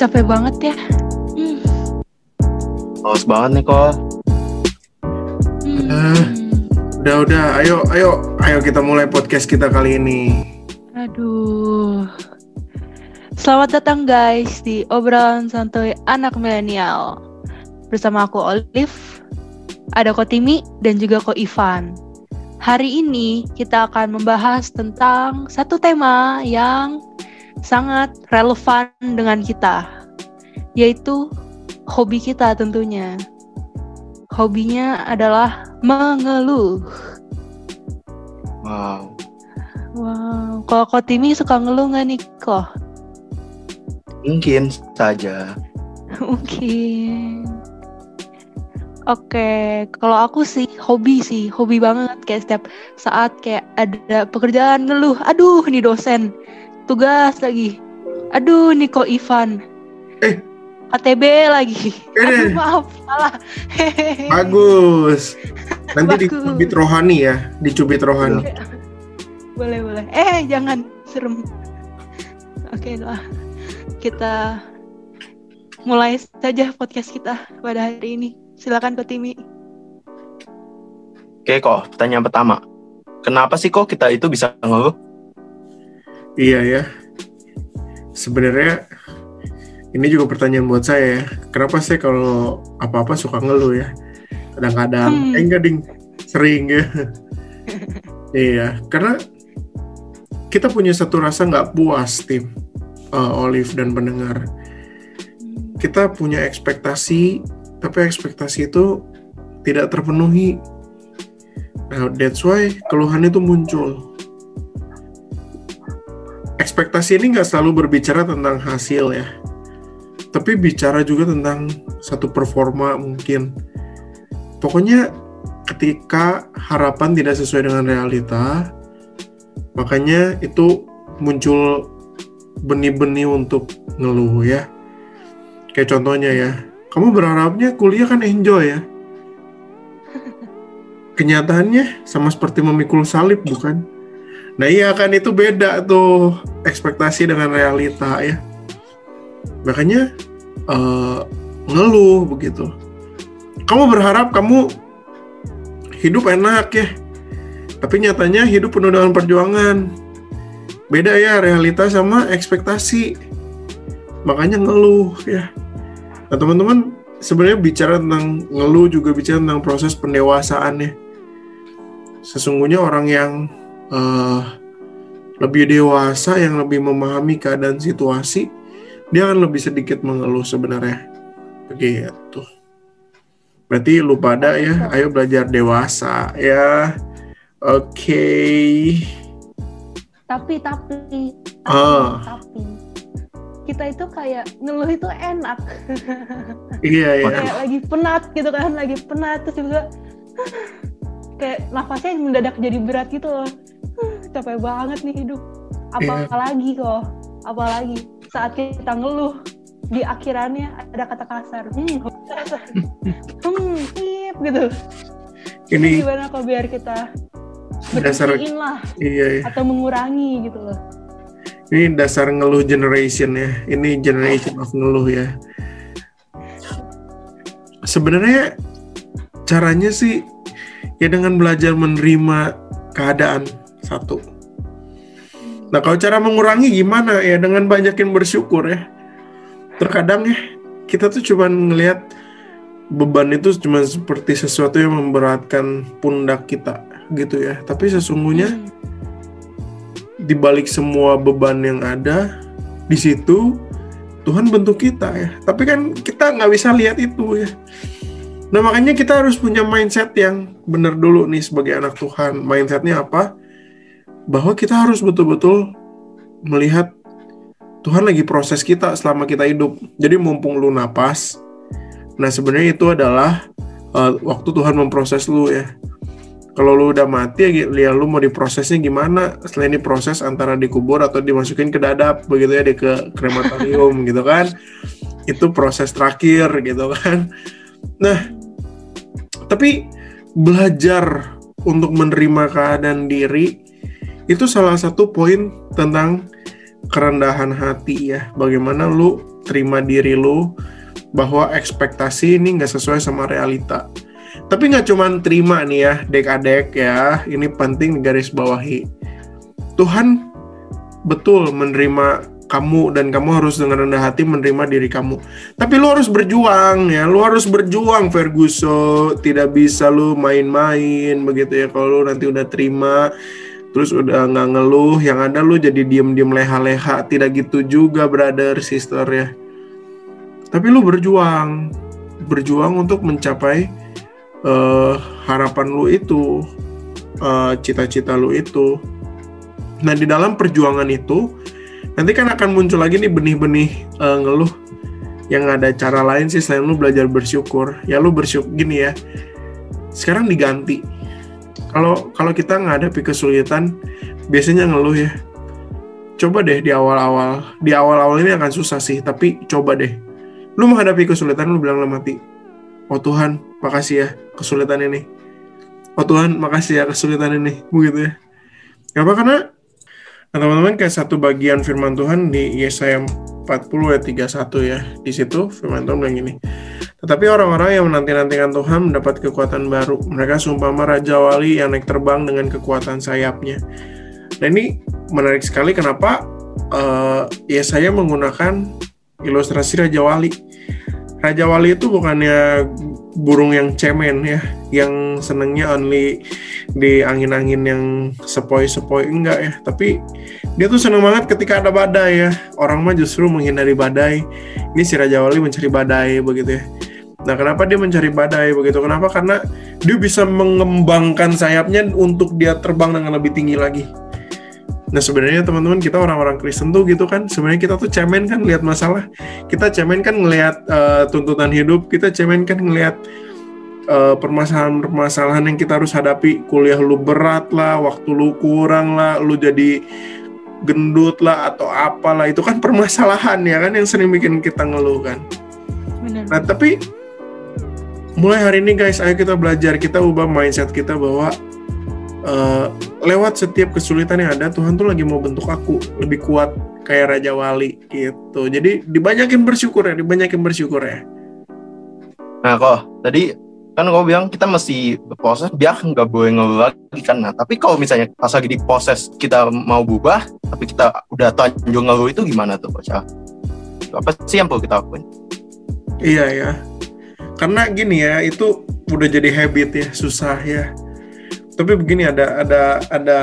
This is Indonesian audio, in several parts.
capek banget ya. Hmm. Haus banget nih kok. Hmm. Ah. Udah udah, ayo ayo ayo kita mulai podcast kita kali ini. Aduh. Selamat datang guys di obrolan santuy anak milenial. Bersama aku Olive, ada Ko Timi dan juga Ko Ivan. Hari ini kita akan membahas tentang satu tema yang sangat relevan dengan kita, yaitu hobi kita tentunya. Hobinya adalah mengeluh. Wow. Wow, kalau Ko Timi suka ngeluh nggak nih kok? Mungkin saja. Mungkin. Oke, kalau aku sih hobi sih, hobi banget kayak setiap saat kayak ada pekerjaan ngeluh, aduh nih dosen, tugas lagi, aduh nih kok Ivan, Eh. KTB lagi, Eh. aduh maaf salah. Bagus. Nanti Bagus. dicubit rohani ya, dicubit rohani. boleh boleh, eh jangan serem. Oke lah, kita mulai saja podcast kita pada hari ini. Silakan Ko Timi. Oke kok, pertanyaan pertama. Kenapa sih kok kita itu bisa ngeluh? Iya ya. Sebenarnya ini juga pertanyaan buat saya ya. Kenapa sih kalau apa-apa suka ngeluh ya? Kadang-kadang, Hmm. eh enggak ding, sering ya. iya, karena kita punya satu rasa nggak puas tim uh, Olive dan pendengar. Kita punya ekspektasi, tapi ekspektasi itu tidak terpenuhi. Nah, that's why keluhan itu muncul ekspektasi ini nggak selalu berbicara tentang hasil ya, tapi bicara juga tentang satu performa mungkin. Pokoknya ketika harapan tidak sesuai dengan realita, makanya itu muncul benih-benih untuk ngeluh ya. Kayak contohnya ya, kamu berharapnya kuliah kan enjoy ya. Kenyataannya sama seperti memikul salib bukan? Nah iya kan itu beda tuh ekspektasi dengan realita ya. Makanya eh, ngeluh begitu. Kamu berharap kamu hidup enak ya, tapi nyatanya hidup penuh dengan perjuangan. Beda ya realita sama ekspektasi. Makanya ngeluh ya. Nah teman-teman sebenarnya bicara tentang ngeluh juga bicara tentang proses pendewasaan ya. Sesungguhnya orang yang eh, lebih dewasa yang lebih memahami keadaan situasi dia akan lebih sedikit mengeluh sebenarnya. Begitu. Berarti lu pada ya. Ayo belajar dewasa ya. Oke. Tapi tapi. Tapi, Ah. tapi. Kita itu kayak ngeluh itu enak. iya ya kayak lagi penat gitu kan, lagi penat terus juga kayak nafasnya mendadak jadi berat gitu loh. Capek banget nih hidup. Iya. Apalagi kok, apalagi saat kita ngeluh di akhirannya ada kata kasar. Hmm, kasar. hmm, hip gitu. ini gimana kok biar kita Dasar- lah iya ya. atau mengurangi gitu loh. ini dasar ngeluh generation ya ini generation of ngeluh ya sebenarnya caranya sih ya dengan belajar menerima keadaan satu. Nah kalau cara mengurangi gimana ya? Dengan banyakin bersyukur ya. Terkadang ya kita tuh cuman ngelihat beban itu cuma seperti sesuatu yang memberatkan pundak kita gitu ya. Tapi sesungguhnya Hmm. di balik semua beban yang ada di situ Tuhan bentuk kita ya. Tapi kan kita nggak bisa lihat itu ya. Nah makanya kita harus punya mindset yang benar dulu nih sebagai anak Tuhan. Mindsetnya apa bahwa kita harus betul-betul melihat Tuhan lagi proses kita selama kita hidup. Jadi mumpung lu napas nah sebenarnya itu adalah uh, waktu Tuhan memproses lu ya. Kalau lu udah mati ya, ya lu mau diprosesnya gimana? Selain diproses antara dikubur atau dimasukin ke dadap begitu ya di ke krematorium gitu kan? Itu proses terakhir gitu kan? Nah tapi belajar untuk menerima keadaan diri itu salah satu poin tentang kerendahan hati ya. Bagaimana lu terima diri lu bahwa ekspektasi ini nggak sesuai sama realita. Tapi nggak cuma terima nih ya, dek-adek ya. Ini penting garis bawahi. Tuhan betul menerima kamu dan kamu harus dengan rendah hati menerima diri kamu. Tapi lu harus berjuang ya, lu harus berjuang Ferguson. Tidak bisa lu main-main begitu ya. Kalau lu nanti udah terima, terus udah nggak ngeluh, yang ada lu jadi diem-diem leha-leha. Tidak gitu juga brother, sister ya. Tapi lu berjuang, berjuang untuk mencapai uh, harapan lu itu, uh, cita-cita lu itu. Nah di dalam perjuangan itu nanti kan akan muncul lagi nih benih-benih uh, ngeluh yang ada cara lain sih selain lu belajar bersyukur ya lu bersyukur gini ya sekarang diganti kalau kalau kita ngadepi kesulitan biasanya ngeluh ya coba deh di awal-awal di awal-awal ini akan susah sih tapi coba deh lu menghadapi kesulitan lu bilang mati oh Tuhan makasih ya kesulitan ini oh Tuhan makasih ya kesulitan ini begitu ya Kenapa? Karena Nah, teman-teman kayak satu bagian firman Tuhan di Yesaya 40 ayat 31 ya. Di situ firman Tuhan bilang gini. Tetapi orang-orang yang menanti-nantikan Tuhan mendapat kekuatan baru. Mereka sumpama Raja Wali yang naik terbang dengan kekuatan sayapnya. Nah ini menarik sekali kenapa uh, Yesaya menggunakan ilustrasi Raja Wali. Raja Wali itu bukannya burung yang cemen ya, yang senengnya only di angin-angin yang sepoi-sepoi enggak ya, tapi dia tuh seneng banget ketika ada badai ya. Orang mah justru menghindari badai. Ini si Raja Wali mencari badai begitu ya. Nah, kenapa dia mencari badai begitu? Kenapa? Karena dia bisa mengembangkan sayapnya untuk dia terbang dengan lebih tinggi lagi. Nah sebenarnya teman-teman kita orang-orang Kristen tuh gitu kan sebenarnya kita tuh cemen kan lihat masalah. Kita cemen kan ngelihat uh, tuntutan hidup kita cemen kan ngelihat uh, permasalahan-permasalahan yang kita harus hadapi. Kuliah lu berat lah waktu lu kurang lah lu jadi gendut lah atau apalah itu kan permasalahan ya kan yang sering bikin kita ngeluh kan. Benar. nah tapi mulai hari ini guys ayo kita belajar. Kita ubah mindset kita bahwa uh, lewat setiap kesulitan yang ada Tuhan tuh lagi mau bentuk aku lebih kuat kayak Raja Wali gitu. Jadi dibanyakin bersyukur ya, dibanyakin bersyukur ya. Nah kok tadi kan kau bilang kita mesti berproses biar nggak boleh ngeluh lagi kan. Nah tapi kalau misalnya pas lagi di proses kita mau berubah tapi kita udah tanjung ngeluh itu gimana tuh Coach? Apa sih yang perlu kita lakuin? Iya ya. Karena gini ya, itu udah jadi habit ya, susah ya tapi begini ada ada ada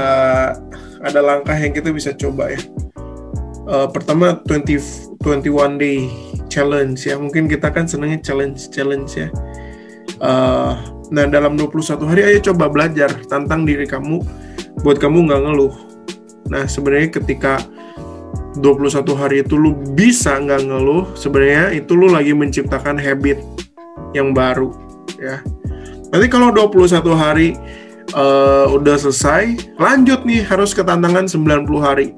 ada langkah yang kita bisa coba ya. Uh, pertama 20 21 day challenge ya. Mungkin kita kan senangnya challenge challenge ya. Uh, nah dalam 21 hari ayo coba belajar tantang diri kamu buat kamu nggak ngeluh. Nah sebenarnya ketika 21 hari itu lu bisa nggak ngeluh sebenarnya itu lu lagi menciptakan habit yang baru ya. Nanti kalau 21 hari uh, udah selesai, lanjut nih harus ke tantangan 90 hari.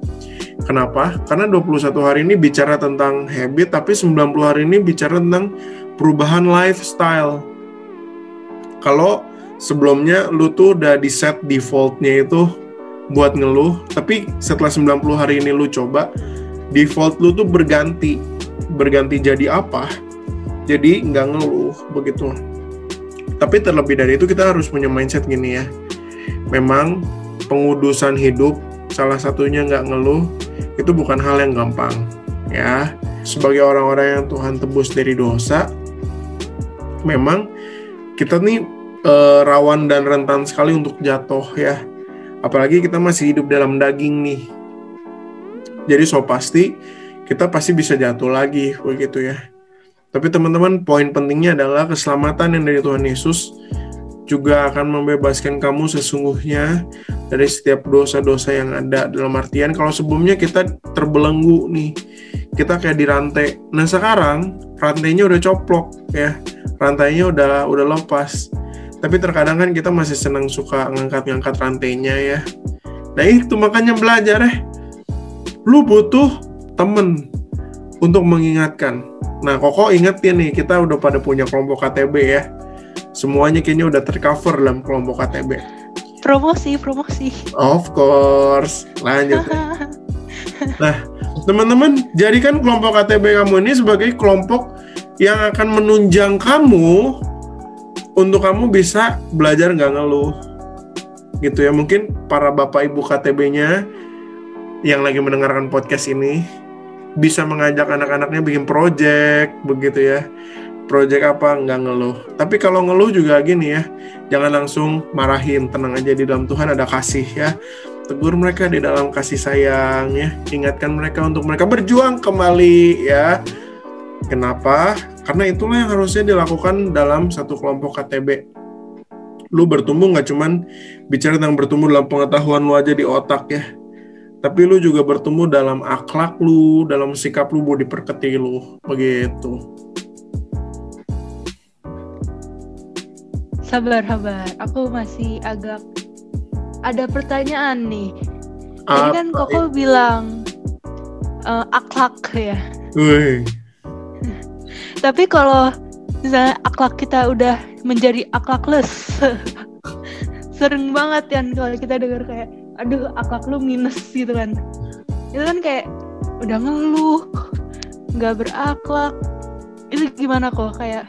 Kenapa? Karena 21 hari ini bicara tentang habit, tapi 90 hari ini bicara tentang perubahan lifestyle. Kalau sebelumnya lu tuh udah di set defaultnya itu buat ngeluh, tapi setelah 90 hari ini lu coba, default lu tuh berganti. Berganti jadi apa? Jadi nggak ngeluh begitu. Tapi terlebih dari itu kita harus punya mindset gini ya. Memang pengudusan hidup salah satunya nggak ngeluh itu bukan hal yang gampang ya. Sebagai orang-orang yang Tuhan tebus dari dosa, memang kita nih e, rawan dan rentan sekali untuk jatuh ya. Apalagi kita masih hidup dalam daging nih. Jadi so pasti kita pasti bisa jatuh lagi begitu ya. Tapi teman-teman, poin pentingnya adalah keselamatan yang dari Tuhan Yesus juga akan membebaskan kamu sesungguhnya dari setiap dosa-dosa yang ada. Dalam artian kalau sebelumnya kita terbelenggu nih, kita kayak dirantai. Nah sekarang rantainya udah coplok ya, rantainya udah udah lepas. Tapi terkadang kan kita masih senang suka ngangkat-ngangkat rantainya ya. Nah itu makanya belajar ya. Lu butuh temen untuk mengingatkan Nah, Koko ingetin nih, kita udah pada punya kelompok KTB ya. Semuanya kayaknya udah tercover dalam kelompok KTB. Promosi, promosi. Of course. Lanjut. nah, teman-teman jadikan kelompok KTB kamu ini sebagai kelompok yang akan menunjang kamu untuk kamu bisa belajar nggak ngeluh gitu ya mungkin para bapak ibu KTB-nya yang lagi mendengarkan podcast ini bisa mengajak anak-anaknya bikin project begitu ya. Project apa? Nggak ngeluh. Tapi kalau ngeluh juga gini ya jangan langsung marahin. Tenang aja di dalam Tuhan ada kasih ya. Tegur mereka di dalam kasih sayang ya. Ingatkan mereka untuk mereka berjuang kembali ya. Kenapa? Karena itulah yang harusnya dilakukan dalam satu kelompok KTB lu bertumbuh nggak cuman bicara tentang bertumbuh dalam pengetahuan lu aja di otak ya tapi lu juga bertemu dalam akhlak lu, dalam sikap lu, budi perketi lu, begitu. Sabar, sabar. Aku masih agak ada pertanyaan nih. Tadi kan Koko bilang uh, akhlak ya. Wih. Tapi kalau misalnya akhlak kita udah menjadi akhlakless, sering banget kan kalau kita dengar kayak aduh akhlak lu minus gitu kan. Itu kan kayak udah ngeluh nggak berakhlak. Itu gimana kok? Kayak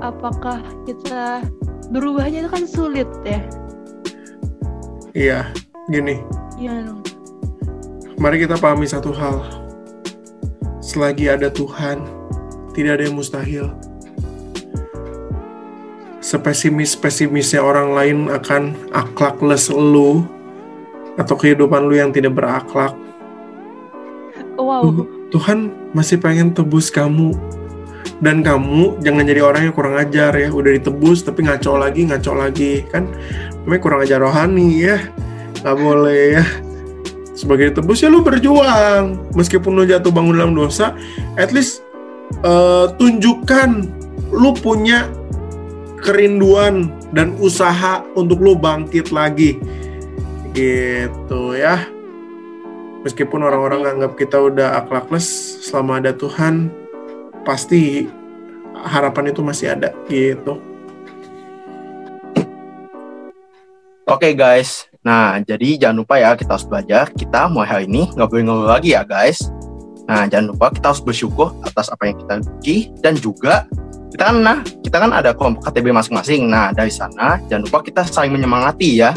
apakah kita berubahnya itu kan sulit ya? Iya gini. Iya dong. Mari kita pahami satu hal. Selagi ada Tuhan tidak ada yang mustahil. Sepesimis-pesimisnya orang lain akan akhlakless lu atau kehidupan lu yang tidak berakhlak. Wow. Tuhan masih pengen tebus kamu. Dan kamu jangan jadi orang yang kurang ajar ya. Udah ditebus tapi ngaco lagi, ngaco lagi. Kan namanya kurang ajar rohani ya. Gak boleh ya. Sebagai ditebus ya lu berjuang. Meskipun lu jatuh bangun dalam dosa, at least uh, tunjukkan lu punya kerinduan dan usaha untuk lu bangkit lagi gitu ya meskipun orang-orang nganggap kita udah akhlakless selama ada Tuhan pasti harapan itu masih ada gitu Oke okay, guys, nah jadi jangan lupa ya kita harus belajar. Kita mulai hari ini nggak boleh ngeluh lagi ya guys. Nah jangan lupa kita harus bersyukur atas apa yang kita miliki dan juga kita kan nah kita kan ada kelompok KTB masing-masing. Nah dari sana jangan lupa kita saling menyemangati ya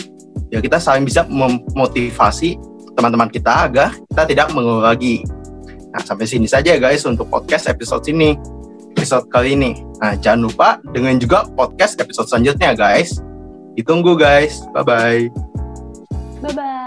ya kita saling bisa memotivasi teman-teman kita agar kita tidak mengeluh lagi. Nah, sampai sini saja guys untuk podcast episode ini. Episode kali ini. Nah, jangan lupa dengan juga podcast episode selanjutnya guys. Ditunggu guys. Bye-bye. Bye-bye.